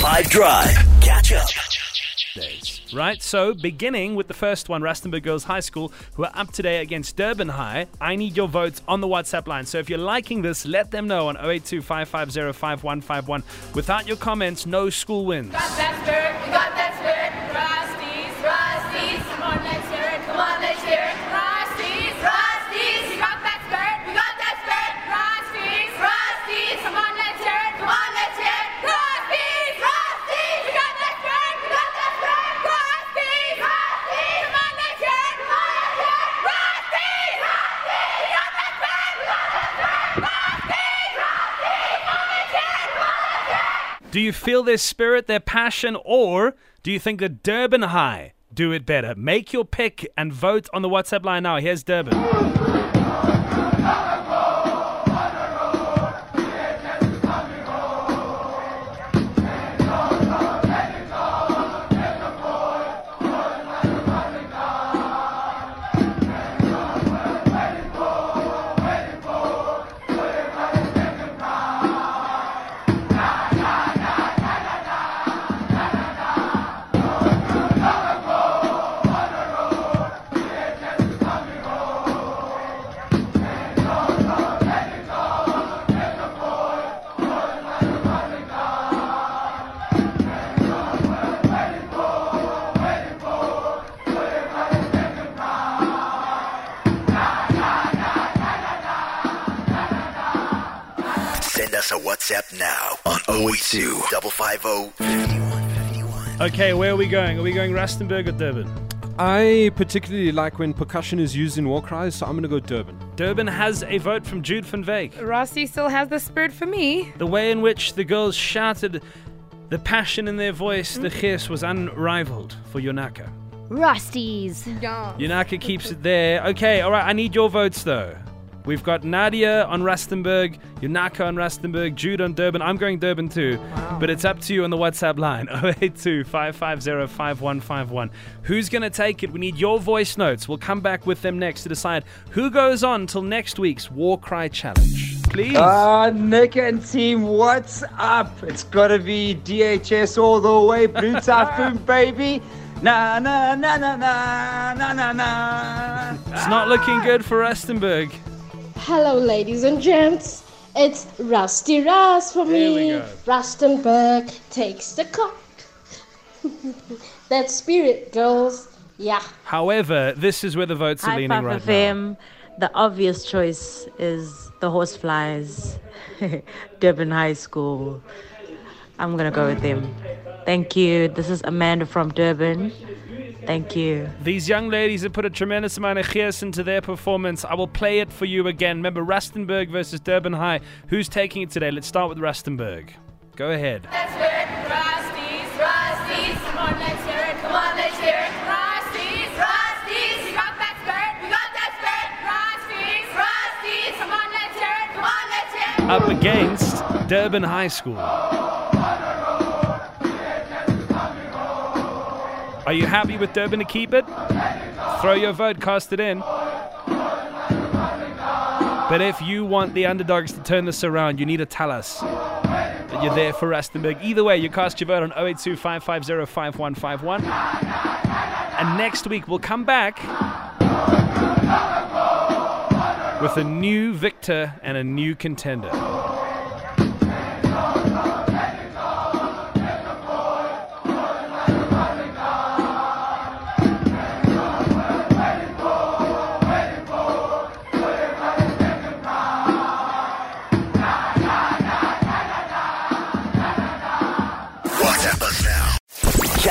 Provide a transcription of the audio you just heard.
5 Drive. Catch up. Right, so beginning with the first one, Rustenburg Girls High School, who are up today against Durban High. I need your votes on the WhatsApp line. So if you're liking this, let them know on 082 550 5151. Without your comments, no school wins. Do you feel their spirit, their passion, or do you think that Durban High do it better? Make your pick and vote on the WhatsApp line now. Here's Durban. Send us a WhatsApp now on 082 550 5151. Okay, where are we going? Are we going Rustenburg or Durban? I particularly like when percussion is used in war cries, so I'm going to go Durban. Durban has a vote from Jude van Veek. Rossi still has the spirit for me. The way in which the girls shouted, the passion in their voice, the mm. hiss was unrivaled for Yonaka. Rusties. Yeah. Yonaka keeps it there. Okay, all right, I need your votes though. We've got Nadia on Rustenburg, Yonaka on Rustenburg, Jude on Durban. I'm going Durban too. But it's up to you on the WhatsApp line 082 550 5151. Who's going to take it? We need your voice notes. We'll come back with them next to decide who goes on till next week's War Cry Challenge. Please. Ah, Nick and team, what's up? It's gotta be DHS all the way, Blue Typhoon, baby. Na na na na na na na na. it's not looking good for Rustenburg. Hello, ladies and gents. It's Rusty Russ for There we me. go. Rustenburg takes the cock. that spirit, girls. Yeah. However, this is where the votes are High leaning Five right FM, the obvious choice is the Horseflies, Durban High School. I'm gonna go with them. Thank you. This is Amanda from Durban. Thank you. These young ladies have put a tremendous amount of gears into their performance. I will play it for you again. Remember, Rustenburg versus Durban High. Who's taking it today? Let's start with Rustenburg. Go ahead. Let's hear it, Rusties, Rusties, come on, let's hear it, come on, let's hear it. Rusties, Rusties, we got that spirit, we got that spirit. Rusties, Rusties, come on, let's hear it, come on, let's hear it. Up against Durban High School. Are you happy with Durban to keep it? Throw your vote, cast it in. But if you want the underdogs to turn this around, you need to tell us that you're there for Rustenburg. Either way, you cast your vote on 082 5151. And next week, we'll come back with a new victor and a new contender.